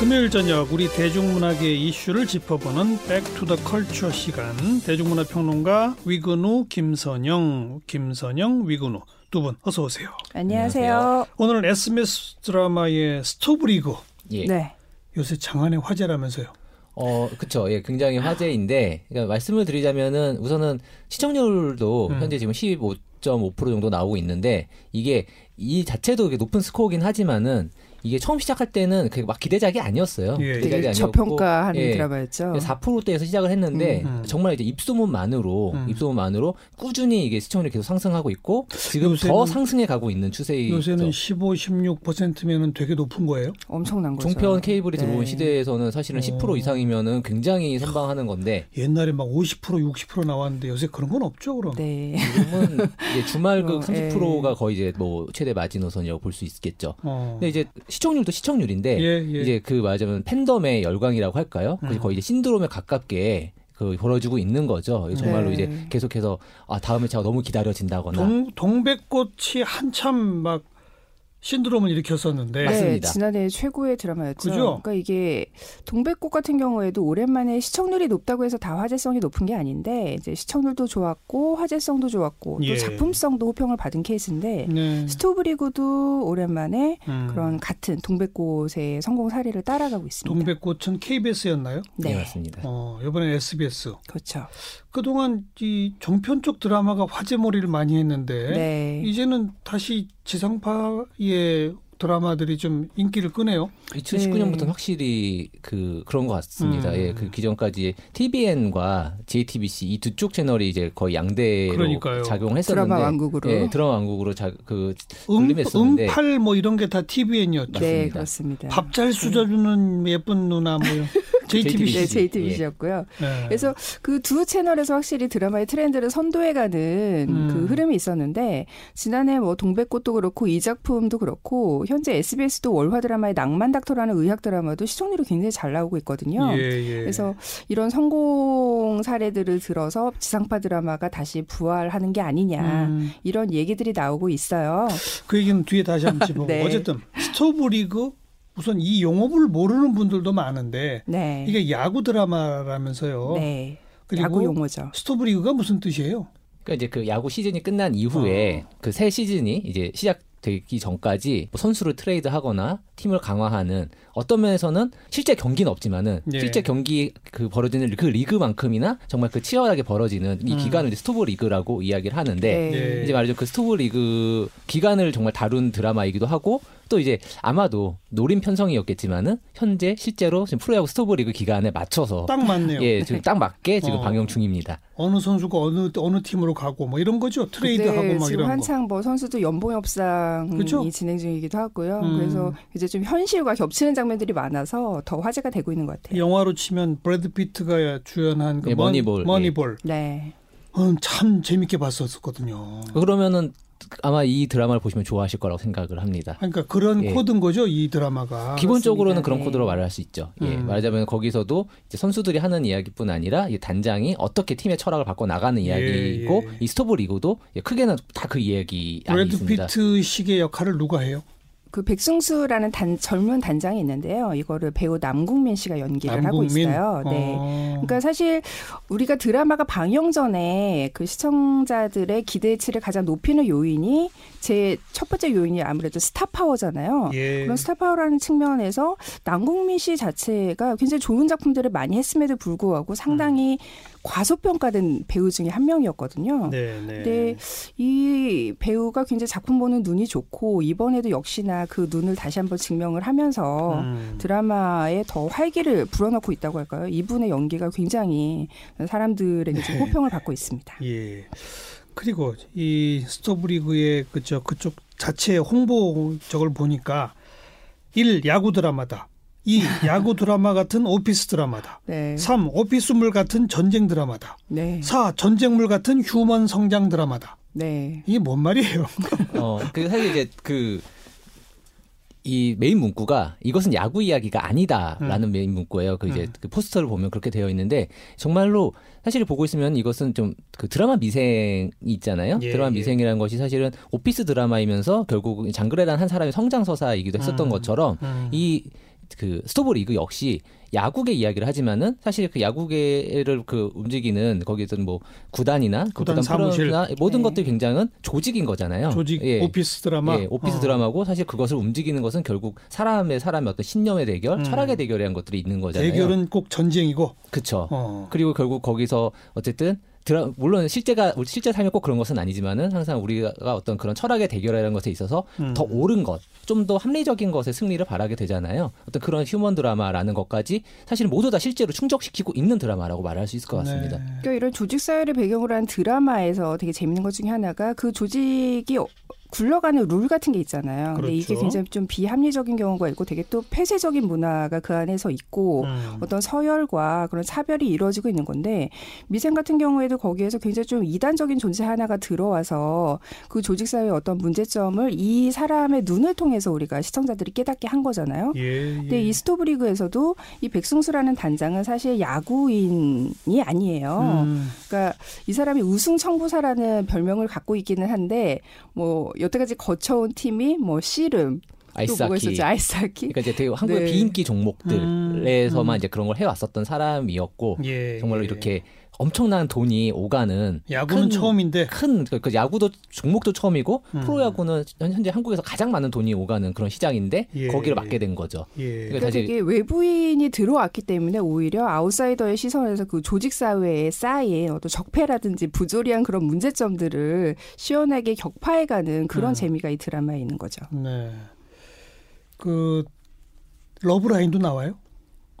금요일 저녁 우리 대중문학의 이슈를 짚어보는 Back to the Culture 시간 대중문화 평론가 위근우 김선영 김선영 위근우 두 분 어서 오세요. 안녕하세요. 오늘은 SBS 드라마의 스토브리그 예. 네. 요새 장안의 화제라면서요. 어, 그쵸. 예, 굉장히 화제인데, 그러니까 말씀을 드리자면은 우선은 시청률도 음. 현재 지금 15.5% 정도 나오고 있는데, 이게 이 자체도 높은 스코어긴 하지만은 이게 처음 시작할 때는 그게 막 기대작이 아니었어요. 예. 기대작이 되게 아니었고, 저평가하는 예. 드라마였죠. 4%대에서 시작을 했는데 음. 정말 이제 입소문만으로 음. 입소문만으로 꾸준히 이게 시청률이 계속 상승하고 있고 지금 요새는- 더 상승해 가고 있는 추세이죠. 요새는 15, 16%면은 되게 높은 거예요. 엄청난 거죠. 종편 케이블이 네. 들어온 시대에서는 사실은 10% 오. 이상이면은 굉장히 선방하는 건데 옛날에 막 50%, 60% 나왔는데 요새 그런 건 없죠, 그럼. 네. 지금은 이제 주말극 어, 30%가 거의 이제 뭐 최대 마지노선이라고 볼 수 있겠죠. 어. 근데 이제 시청률도 시청률인데 예, 예. 이제 그 말하자면 팬덤의 열광이라고 할까요? 음. 거의 이제 신드롬에 가깝게 그 벌어지고 있는 거죠. 정말로 네. 이제 계속해서 아 다음 회차가 너무 기다려진다거나 동, 동백꽃이 한참 막 신드롬을 일으켰었는데 네, 맞습니다. 지난해 최고의 드라마였죠. 그죠? 그러니까 이게 동백꽃 같은 경우에도 오랜만에 시청률이 높다고 해서 다 화제성이 높은 게 아닌데 이제 시청률도 좋았고 화제성도 좋았고 예. 또 작품성도 호평을 받은 케이스인데 네. 스토브리그도 오랜만에 음. 그런 같은 동백꽃의 성공 사례를 따라가고 있습니다. 동백꽃은 KBS였나요? 네, 네, 맞습니다. 어, 이번엔 SBS. 그렇죠. 그동안 이 정편 쪽 드라마가 화제몰이를 많이 했는데 네. 이제는 다시 지상파의 드라마들이 좀 인기를 끄네요. 2019년부터는 네. 확실히 그 그런 것 같습니다. 음. 예, 그 기존까지 TVN과 JTBC 이 두 쪽 채널이 이제 거의 양대로 그러니까요. 작용했었는데 드라마 왕국으로. 예, 드라마 왕국으로 자, 그 음, 돌림했었는데 음팔 뭐 이런 게 다 TVN이었죠. 네, 맞습니다. 그렇습니다. 밥 잘 수저주는 예쁜 누나 뭐 JTBC. 네, JTBC. JTBC였고요. 네. 그래서 그 두 채널에서 확실히 드라마의 트렌드를 선도해가는 음. 그 흐름이 있었는데 지난해 뭐 동백꽃도 그렇고 이 작품도 그렇고 현재 SBS도 월화 드라마의 낭만 닥터라는 의학 드라마도 시청률이 굉장히 잘 나오고 있거든요. 예, 예. 그래서 이런 성공 사례들을 들어서 지상파 드라마가 다시 부활하는 게 아니냐 음, 이런 얘기들이 나오고 있어요. 그 얘기는 뒤에 다시 한번 짚어보고 네. 어쨌든 스토브리그 우선 이 용어를 모르는 분들도 많은데 네. 이게 야구 드라마라면서요. 네. 그리고 야구 용어죠. 스토브리그가 무슨 뜻이에요? 그러니까 이제 그 야구 시즌이 끝난 이후에 어. 그새 시즌이 이제 시작 되기 전까지 뭐 선수를 트레이드하거나 팀을 강화하는 어떤 면에서는 실제 경기는 없지만은 예. 실제 경기 그 벌어지는 그 리그만큼이나 정말 그 치열하게 벌어지는 이 음. 기간을 스토브 리그라고 이야기를 하는데 예. 이제 말이죠 그 스토브 리그 기간을 정말 다룬 드라마이기도 하고 또 이제 아마도 노린 편성이었겠지만은 현재 실제로 지금 프로야구 스토브 리그 기간에 맞춰서 딱 맞네요. 예 지금 딱 맞게 지금 어. 방영 중입니다. 어느 선수가 어느 어느 팀으로 가고 뭐 이런 거죠. 트레이드하고 막 지금 이런 거. 한창 뭐 선수도 연봉 협상이 그죠? 진행 중이기도 하고요. 음. 그래서 이제 좀 현실과 겹치는 장면들이 많아서 더 화제가 되고 있는 것 같아요. 영화로 치면 브래드 피트가 주연한 그 예, 머니- 머니볼. 머니볼. 네. 어, 참 재밌게 봤었거든요. 그러면은 아마 이 드라마를 보시면 좋아하실 거라고 생각을 합니다. 그러니까 그런 예. 코드인 거죠, 이 드라마가. 기본적으로는 그렇습니다. 그런 네. 코드로 말을 할수 있죠. 예, 음. 말하자면 거기서도 이제 선수들이 하는 이야기뿐 아니라 이 단장이 어떻게 팀의 철학을 바꿔 나가는 이야기이고 예. 이 스토브 리그도 예, 크게는 다 그 이야기 안에 있습니다. 피트 식의 역할을 누가 해요? 그 백승수라는 단, 젊은 단장이 있는데요. 이거를 배우 남궁민 씨가 연기를 하고 남궁민? 있어요. 네. 어. 그러니까 사실 우리가 드라마가 방영 전에 그 시청자들의 기대치를 가장 높이는 요인이 제 첫 번째 요인이 아무래도 스타 파워잖아요. 예. 그런 스타 파워라는 측면에서 남궁민 씨 자체가 굉장히 좋은 작품들을 많이 했음에도 불구하고 상당히 과소평가된 배우 중에 한 명이었거든요. 네, 네. 근데 이 배우가 굉장히 작품 보는 눈이 좋고 이번에도 역시나 그 눈을 다시 한번 증명을 하면서 음. 드라마에 더 활기를 불어넣고 있다고 할까요? 이분의 연기가 굉장히 사람들에게 좀 네. 호평을 받고 있습니다. 예. 그리고 이 스토브리그의 그저 그쪽 자체 홍보 저걸 보니까 일 야구 드라마다. 이 야구 드라마 같은 오피스 드라마다. 네. 삼 오피스물 같은 전쟁 드라마다. 네. 사 전쟁물 같은 휴먼 성장 드라마다. 네. 이게 뭔 말이에요? 어, 그 사실 이제 그 이 메인 문구가 이것은 야구 이야기가 아니다라는 메인 문구예요. 그 이제 음. 그 포스터를 보면 그렇게 되어 있는데 정말로 사실 보고 있으면 이것은 좀 그 드라마 미생이 있잖아요. 예, 드라마 예. 미생이라는 것이 사실은 오피스 드라마이면서 결국 장그래란 한 사람의 성장 서사이기도 했었던 음, 것처럼 음. 이 그 스토브 리그 역시 야구계 이야기를 하지만은 사실 그 야구계를 그 움직이는 거기서 뭐 구단이나 그 구단 사무실. 프로나 모든 네. 것들 굉장한 조직인 거잖아요. 조직 예. 오피스 드라마. 예, 오피스 어. 드라마고 사실 그것을 움직이는 것은 결국 사람의 사람의 어떤 신념의 대결, 음. 철학의 대결이라는 것들이 있는 거잖아요. 대결은 꼭 전쟁이고. 그렇죠. 어. 그리고 결국 거기서 어쨌든 드라, 물론 실제가 실제 삶에 꼭 그런 것은 아니지만은 항상 우리가 어떤 그런 철학의 대결이라는 것에 있어서 음. 더 옳은 것, 좀 더 합리적인 것의 승리를 바라게 되잖아요. 어떤 그런 휴먼 드라마라는 것까지 사실 모두 다 실제로 충족시키고 있는 드라마라고 말할 수 있을 것 같습니다. 네. 그러니까 이런 조직 사회를 배경으로 한 드라마에서 되게 재밌는 것 중에 하나가 그 조직이 어- 굴러가는 룰 같은 게 있잖아요. 근데 이게 그렇죠. 굉장히 좀 비합리적인 경우가 있고 되게 또 폐쇄적인 문화가 그 안에서 있고 음. 어떤 서열과 그런 차별이 이루어지고 있는 건데 미생 같은 경우에도 거기에서 굉장히 좀 이단적인 존재 하나가 들어와서 그 조직 사회의 어떤 문제점을 이 사람의 눈을 통해서 우리가 시청자들이 깨닫게 한 거잖아요. 예, 예. 근데 이 스토브리그에서도 이 백승수라는 단장은 사실 야구인이 아니에요. 음. 그러니까 이 사람이 우승 청부사라는 별명을 갖고 있기는 한데 뭐 여태까지 거쳐온 팀이 뭐 씨름 아이스하키. 아이스하키 그러니까 이제 되게 한국의 네. 비인기 종목들에서만 음, 음. 이제 그런 걸 해왔었던 사람이었고 예, 정말로 예. 이렇게 엄청난 돈이 오가는 야구는 큰- 처음인데 큰 그, 그 야구도 종목도 처음이고 음. 프로야구는 현- 현재 한국에서 가장 많은 돈이 오가는 그런 시장인데 예. 거기를 맡게 된 거죠. 예. 그러니까 그러니까 사실- 되게 외부인이 들어왔기 때문에 오히려 아웃사이더의 시선에서 그 조직 사회에 쌓인 어떤 적폐라든지 부조리한 그런 문제점들을 시원하게 격파해가는 그런 음. 재미가 이 드라마에 있는 거죠. 네. 그 러브라인도 나와요?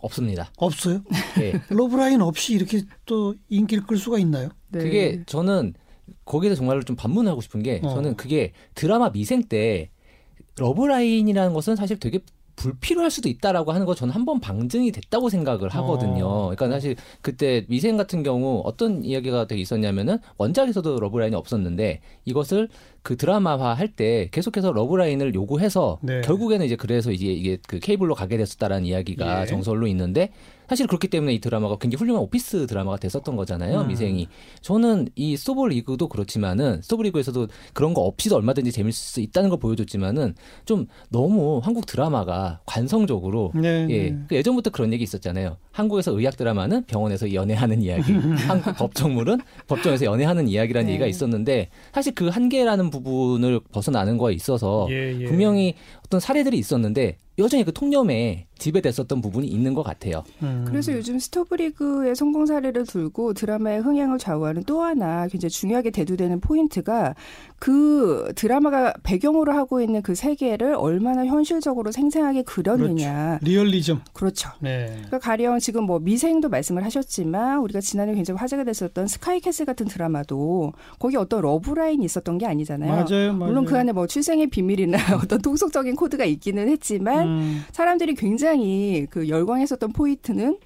없습니다. 없어요? 예. 러브라인 없이 이렇게 또 인기를 끌 수가 있나요? 네. 그게 저는 거기서 정말로 좀 반문하고 싶은 게 어. 저는 그게 드라마 미생 때 러브라인이라는 것은 사실 되게 불필요할 수도 있다라고 하는 거 저는 한 번 방증이 됐다고 생각을 하거든요. 어. 그러니까 사실 그때 미생 같은 경우 어떤 이야기가 되게 있었냐면은 원작에서도 러브라인이 없었는데 이것을 그 드라마화 할 때 계속해서 러브라인을 요구해서 네. 결국에는 이제 그래서 이게 이게 그 케이블로 가게 됐었다라는 이야기가 예. 정설로 있는데 사실 그렇기 때문에 이 드라마가 굉장히 훌륭한 오피스 드라마가 됐었던 거잖아요. 음. 미생이. 저는 이 스토브 리그도 그렇지만은 스토브 리그에서도 그런 거 없이도 얼마든지 재밌을 수 있다는 걸 보여줬지만은 좀 너무 한국 드라마가 관성적으로 네. 예. 네. 그 예전부터 그런 얘기 있었잖아요. 한국에서 의학 드라마는 병원에서 연애하는 이야기, 한국 법정물은 법정에서 연애하는 이야기라는 네. 얘기가 있었는데 사실 그 한계라는 부분을 벗어나는 거에 있어서 예, 예. 분명히 어떤 사례들이 있었는데 여전히 그 통념에 지배됐었던 부분이 있는 것 같아요. 음. 그래서 요즘 스토브리그의 성공 사례를 들고 드라마의 흥행을 좌우하는 또 하나 굉장히 중요하게 대두되는 포인트가 그 드라마가 배경으로 하고 있는 그 세계를 얼마나 현실적으로 생생하게 그렸느냐. 리얼리즘. 그렇죠. 네. 그러니까 가령 지금 뭐 미생도 말씀을 하셨지만 우리가 지난해 굉장히 화제가 됐었던 스카이캐슬 같은 드라마도 거기 어떤 러브라인이 있었던 게 아니잖아요. 맞아요, 맞아요. 물론 그 안에 뭐 출생의 비밀이나 어떤 통속적인 코드가 있기는 했지만 음, 사람들이 굉장히 그 열광했었던 포인트는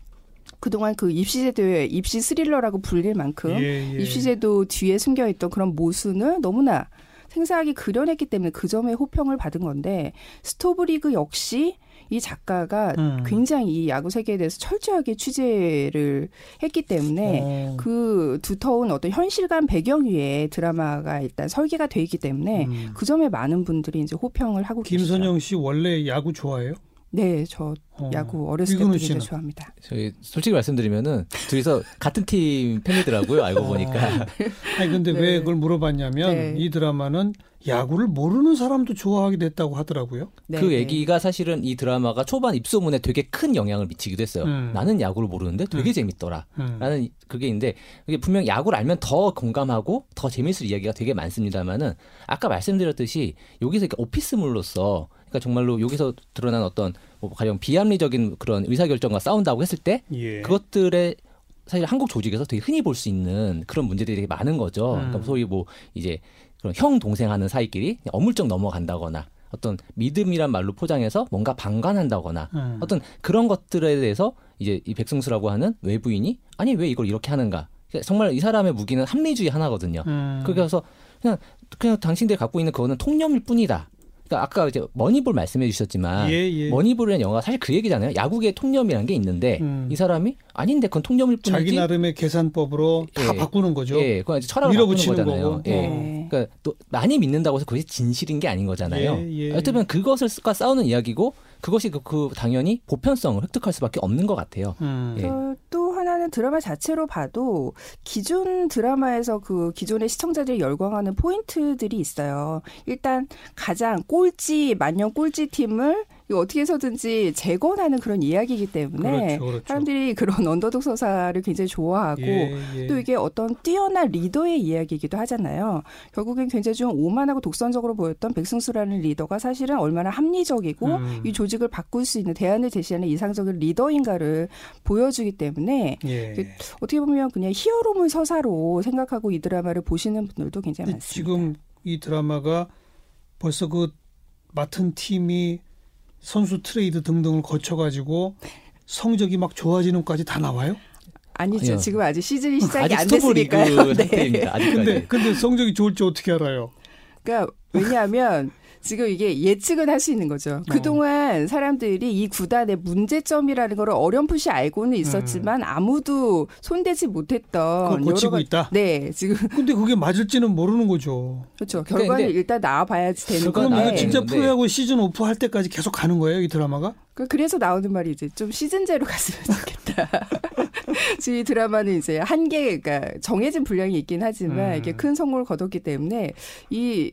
그동안 그 입시제도의 입시 스릴러라고 불릴 만큼 예, 예. 입시제도 뒤에 숨겨있던 그런 모순을 너무나 생생하게 그려냈기 때문에 그 점에 호평을 받은 건데 스토브리그 역시 이 작가가 음. 굉장히 이 야구 세계에 대해서 철저하게 취재를 했기 때문에 어, 그 두터운 어떤 현실감 배경 위에 드라마가 일단 설계가 돼 있기 때문에 음. 그 점에 많은 분들이 이제 호평을 하고 계시죠. 김선영 씨 원래 야구 좋아해요? 네, 저 어. 야구 어 렸을 이근우 때부터 씨는? 굉장히 좋아합니다. 저희 솔직히 말씀드리면은 둘이서 같은 팀 팬이더라고요. 알고 보니까. 아니 근데 네. 왜 그걸 물어봤냐면 네. 이 드라마는 야구를 모르는 사람도 좋아하게 됐다고 하더라고요. 네, 그 네. 얘기가 사실은 이 드라마가 초반 입소문에 되게 큰 영향을 미치기도 했어요. 음. 나는 야구를 모르는데 되게 음. 재밌더라. 음. 라는 그게 있는데 그게 분명 야구를 알면 더 공감하고 더 재밌을 이야기가 되게 많습니다만은 아까 말씀드렸듯이 여기서 이렇게 오피스물로서 그러니까 정말로 여기서 드러난 어떤 뭐 가령 비합리적인 그런 의사결정과 싸운다고 했을 때 예. 그것들의 사실 한국 조직에서 되게 흔히 볼 수 있는 그런 문제들이 되게 많은 거죠. 음. 그러니까 소위 뭐 이제 그런 형 동생 하는 사이끼리 어물쩍 넘어간다거나 어떤 믿음이란 말로 포장해서 뭔가 방관한다거나 음. 어떤 그런 것들에 대해서 이제 이 백승수라고 하는 외부인이 아니 왜 이걸 이렇게 하는가? 그러니까 정말 이 사람의 무기는 합리주의 하나거든요. 음. 그래서 그냥 그냥 당신들이 갖고 있는 그거는 통념일 뿐이다. 그러니까 아까 이제 머니볼 말씀해 주셨지만 예, 예. 머니볼이라는 영화가 사실 그 얘기잖아요. 야구의 통념이라는 게 있는데 음. 이 사람이 아닌데 그건 통념일 뿐이지. 자기 나름의 계산법으로 다 예. 바꾸는 거죠. 예, 그건 이제 철학을 바꾸는 밀어붙이는 거잖아요. 거고. 예. 네. 그러니까 또 많이 믿는다고 해서 그것이 진실인 게 아닌 거잖아요. 예, 예. 어쩌면 그것을 싸- 싸우는 이야기고 그것이 그, 그 당연히 보편성을 획득할 수밖에 없는 것 같아요. 음. 예. 어, 또 하나는 드라마 자체로 봐도 기존 드라마에서 그 기존의 시청자들이 열광하는 포인트들이 있어요. 일단 가장 꼴찌 만년 꼴찌 팀을 이거 어떻게 해서든지 재건하는 그런 이야기이기 때문에 그렇죠, 그렇죠. 사람들이 그런 언더독 서사를 굉장히 좋아하고 예, 예. 또 이게 어떤 뛰어난 리더의 이야기이기도 하잖아요. 결국엔 굉장히 좀 오만하고 독선적으로 보였던 백승수라는 리더가 사실은 얼마나 합리적이고 음. 이 조직을 바꿀 수 있는 대안을 제시하는 이상적인 리더인가를 보여주기 때문에 예. 그 어떻게 보면 그냥 히어로물 서사로 생각하고 이 드라마를 보시는 분들도 굉장히 많습니다. 지금 이 드라마가 벌써 그 맡은 팀이 선수 트레이드 등등을 거쳐가지고 성적이 막 좋아지는까지 다 나와요? 아니죠. 아니요. 지금 아직 시즌이 시작이 아직 안 됐으니까요. 네. 상태입니다. 아직까지. 근데 근데 성적이 좋을지 어떻게 알아요? 그러니까 왜냐하면 지금 이게 예측은 할 수 있는 거죠. 어. 그동안 사람들이 이 구단의 문제점이라는 걸 어렴풋이 알고는 있었지만 아무도 손대지 못했던 음. 그걸 고치고 가- 있다. 네, 지금 근데 그게 맞을지는 모르는 거죠. 그렇죠. 그러니까 결과는 일단 나와봐야지 되는 결과는 그럼 이거 진짜 되는데. 프로야구 시즌 오프 할 때까지 계속 가는 거예요, 이 드라마가? 그- 그래서 나오는 말이 이제 좀 시즌제로 갔으면 좋겠다. 지금 이 드라마는 이제 한계, 그러니까 정해진 분량이 있긴 하지만 음. 이게 큰 성공을 거뒀기 때문에 이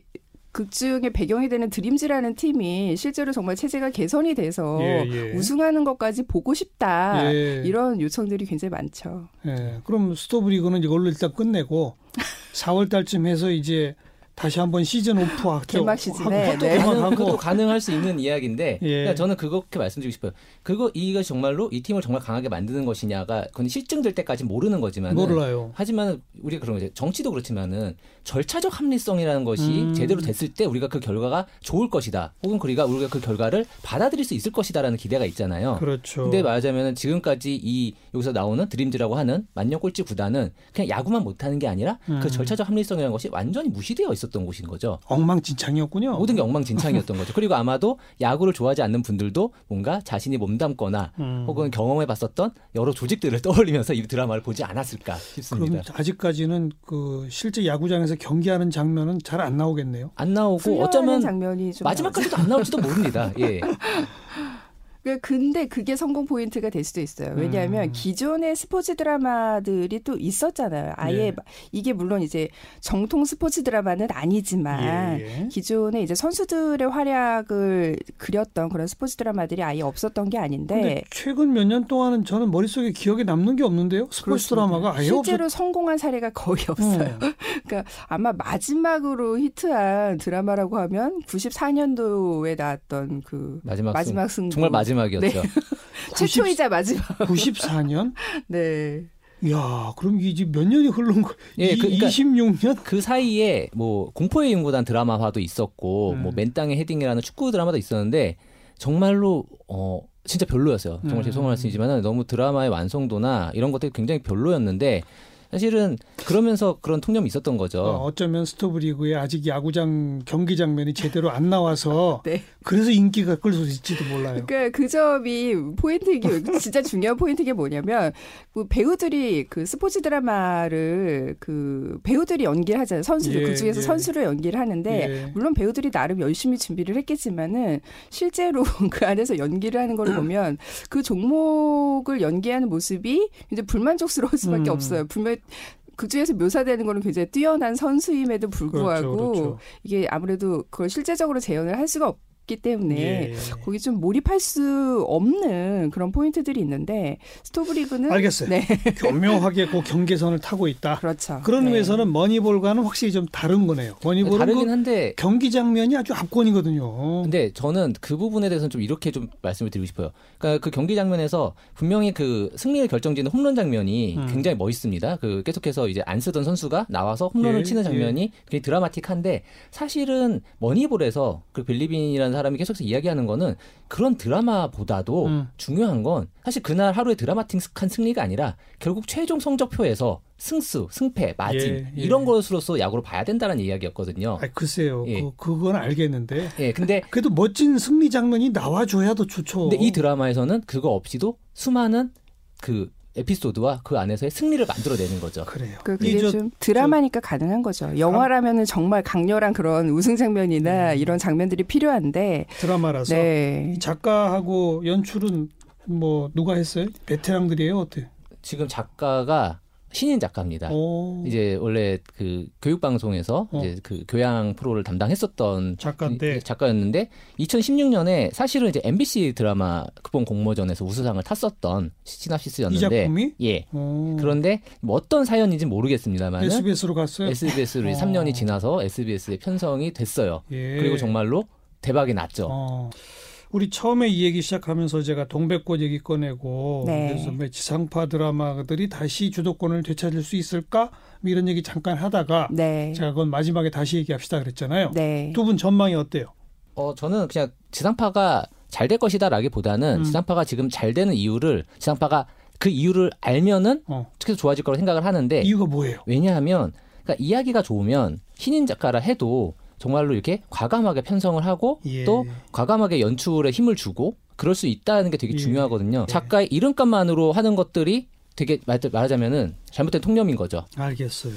극중의 배경이 되는 드림즈라는 팀이 실제로 정말 체제가 개선이 돼서 예, 예. 우승하는 것까지 보고 싶다. 예. 이런 요청들이 굉장히 많죠. 예. 그럼 스토브리그는 이걸로 일단 끝내고 4월 달쯤 해서 이제 다시 한번 시즌 오프 하고 개막 시즌에, 네. 그것도 가능할 수 있는 이야기인데 예. 그러니까 저는 그렇게 말씀드리고 싶어요. 그거 이가 정말로 이 팀을 정말 강하게 만드는 것이냐가 그건 실증될 때까지 모르는 거지만 몰라요. 하지만 우리가 그런 거죠. 정치도 그렇지만은 절차적 합리성이라는 것이 음. 제대로 됐을 때 우리가 그 결과가 좋을 것이다. 혹은 우리가 우리가 그 결과를 받아들일 수 있을 것이다라는 기대가 있잖아요. 그렇죠. 근데 말하자면 지금까지 이 여기서 나오는 드림즈라고 하는 만년 꼴찌 구단은 그냥 야구만 못하는 게 아니라 음. 그 절차적 합리성이라는 것이 완전히 무시되어 있 었던 곳인 거죠. 엉망진창이었군요. 모든 게 엉망진창이었던 거죠. 그리고 아마도 야구를 좋아하지 않는 분들도 뭔가 자신이 몸담거나 음. 혹은 경험해 봤었던 여러 조직들을 떠올리면서 이 드라마를 보지 않았을까 싶습니다. 그럼 아직까지는 그 실제 야구장에서 경기하는 장면은 잘 안 나오겠네요. 안 나오고 어쩌면 장면이 좀 나오죠. 마지막까지도 안 나올지도 모릅니다. 예. 그- 근데 그게 성공 포인트가 될 수도 있어요. 왜냐하면 음. 기존의 스포츠 드라마들이 또 있었잖아요. 아예 네. 마- 이게 물론 이제 정통 스포츠 드라마는 아니지만 예, 예. 기존에 이제 선수들의 활약을 그렸던 그런 스포츠 드라마들이 아예 없었던 게 아닌데 근데 최근 몇 년 동안은 저는 머릿속에 기억에 남는 게 없는데요. 스포츠 그렇습니다. 드라마가 아예 실제로 성공한 사례가 거의 없었. 없어요. 그러니까 아마 마지막으로 히트한 드라마라고 하면 94년도에 나왔던 그 마지막, 마지막 승, 승부 정말 마지막 이었죠. 네. 최초이자 마지막. 94년? 네. 야, 그럼 이제 몇 년이 흐른 거? 예, 이, 그러니까 26년? 그 사이에 뭐 공포의 인구단 드라마화도 있었고 음. 뭐 맨 땅의 헤딩이라는 축구 드라마도 있었는데 정말로 어 진짜 별로였어요. 정말 음. 죄송한 말씀이지만 너무 드라마의 완성도나 이런 것들이 굉장히 별로였는데 사실은 그러면서 그런 통념이 있었던 거죠. 어, 어쩌면 스토브리그에 아직 야구장 경기 장면이 제대로 안 나와서 네. 그래서 인기가 끌 수 있을지도 몰라요. 그러니까 그 점이 포인트이기 진짜 중요한 포인트인 게 뭐냐면 그 배우들이 그 스포츠 드라마를 그 배우들이 연기를 하잖아요. 선수들 예, 그 중에서 예. 선수를 연기를 하는데 예. 물론 배우들이 나름 열심히 준비를 했겠지만은 실제로 그 안에서 연기를 하는 걸 보면 그 종목을 연기하는 모습이 이제 불만족스러울 수밖에 음. 없어요. 분명 그 중에서 묘사되는 거는 굉장히 뛰어난 선수임에도 불구하고 그렇죠, 그렇죠. 이게 아무래도 그걸 실제적으로 재현을 할 수가 없 기 때문에 예. 거기 좀 몰입할 수 없는 그런 포인트들이 있는데 스토브리그는 알겠어요. 네 교묘하게 그 경계선을 타고 있다. 그렇죠. 그런 네. 의미에서는 머니볼과는 확실히 좀 다른 거네요. 머니볼은 다르긴 그 한데 경기 장면이 아주 압권이거든요. 근데 저는 그 부분에 대해서는 좀 이렇게 좀 말씀을 드리고 싶어요. 그러니까 그 경기 장면에서 분명히 그 승리를 결정짓는 홈런 장면이 음. 굉장히 멋있습니다. 그 계속해서 이제 안 쓰던 선수가 나와서 홈런을 예, 치는 장면이 굉장히 드라마틱한데 사실은 머니볼에서 그 빌리 빈이라는 사람이 계속해서 이야기하는 거는 그런 드라마보다도 음. 중요한 건 사실 그날 하루의 드라마틱한 승리가 아니라 결국 최종 성적표에서 승수, 승패, 마진 예, 예. 이런 것으로서 야구를 봐야 된다는 이야기였거든요. 아, 글쎄요. 예. 그, 그건 알겠는데. 예, 근데 그래도 멋진 승리 장면이 나와줘야 더 좋죠. 근데 이 드라마에서는 그거 없이도 수많은 그 에피소드와 그 안에서의 승리를 만들어내는 거죠. 그래요. 그이 그게 저- 좀 드라마니까 가능한 거죠. 영화라면은 정말 강렬한 그런 우승 장면이나 음. 이런 장면들이 필요한데, 드라마라서 네. 이 작가하고 연출은 뭐 누가 했어요? 베테랑들이에요, 어때? 지금 작가가 신인 작가입니다. 오, 이제 원래 그 교육 방송에서 어. 이제 그 교양 프로를 담당했었던 작가인데 이- 작가였는데 2016년에 사실은 이제 MBC 드라마 극본 공모전에서 우수상을 탔었던 이 시나시스였는데 작품이 예. 오, 그런데 뭐 어떤 사연인지 모르겠습니다만은 SBS로 갔어요. SBS로 어. 3년이 지나서 SBS에 편성이 됐어요. 예. 그리고 정말로 대박이 났죠. 어. 우리 처음에 이 얘기 시작하면서 제가 동백꽃 얘기 꺼내고 네. 그래서 뭐 지상파 드라마들이 다시 주도권을 되찾을 수 있을까 뭐 이런 얘기 잠깐 하다가 네. 제가 그건 마지막에 다시 얘기합시다 그랬잖아요. 네. 두분 전망이 어때요? 어, 저는 그냥 지상파가 잘 될 것이다라기보다는 음. 지상파가 지금 잘 되는 이유를 지상파가 그 이유를 알면은 어. 계속 좋아질 거라고 생각을 하는데 이유가 뭐예요? 왜냐하면 그러니까 이야기가 좋으면 신인 작가라 해도 정말로 이렇게 과감하게 편성을 하고 예. 또 과감하게 연출에 힘을 주고 그럴 수 있다는 게 되게 예. 중요하거든요. 예. 작가의 이름값만으로 하는 것들이 되게 말- 말하자면은 잘못된 통념인 거죠. 알겠어요.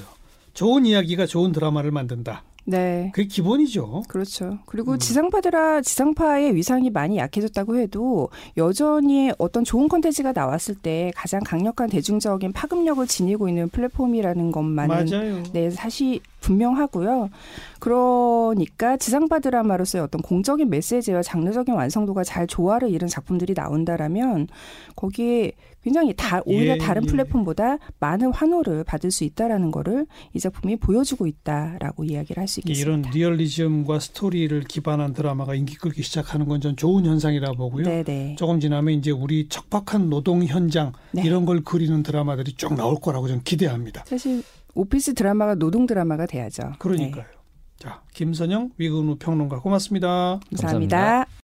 좋은 이야기가 좋은 드라마를 만든다. 네. 그게 기본이죠. 그렇죠. 그리고 음. 지상파들아 지상파의 위상이 많이 약해졌다고 해도 여전히 어떤 좋은 콘텐츠가 나왔을 때 가장 강력한 대중적인 파급력을 지니고 있는 플랫폼이라는 것만은 맞아요. 네, 사실 분명하고요. 그러니까 지상파 드라마로서의 어떤 공적인 메시지와 장르적인 완성도가 잘 조화를 이룬 작품들이 나온다라면 거기에 굉장히 다 오히려 예, 다른 예. 플랫폼보다 많은 환호를 받을 수 있다라는 거를 이 작품이 보여주고 있다라고 이야기를 할수 이런 있겠습니다. 리얼리즘과 스토리를 기반한 드라마가 인기 끌기 시작하는 건 전 좋은 현상이라 보고요. 네, 네. 조금 지나면 이제 우리 척박한 노동 현장 네. 이런 걸 그리는 드라마들이 쭉 나올 거라고 저는 기대합니다. 사실 오피스 드라마가 노동 드라마가 돼야죠. 그러니까요. 네, 자, 김선영 위근우 평론가 고맙습니다. 감사합니다. 감사합니다.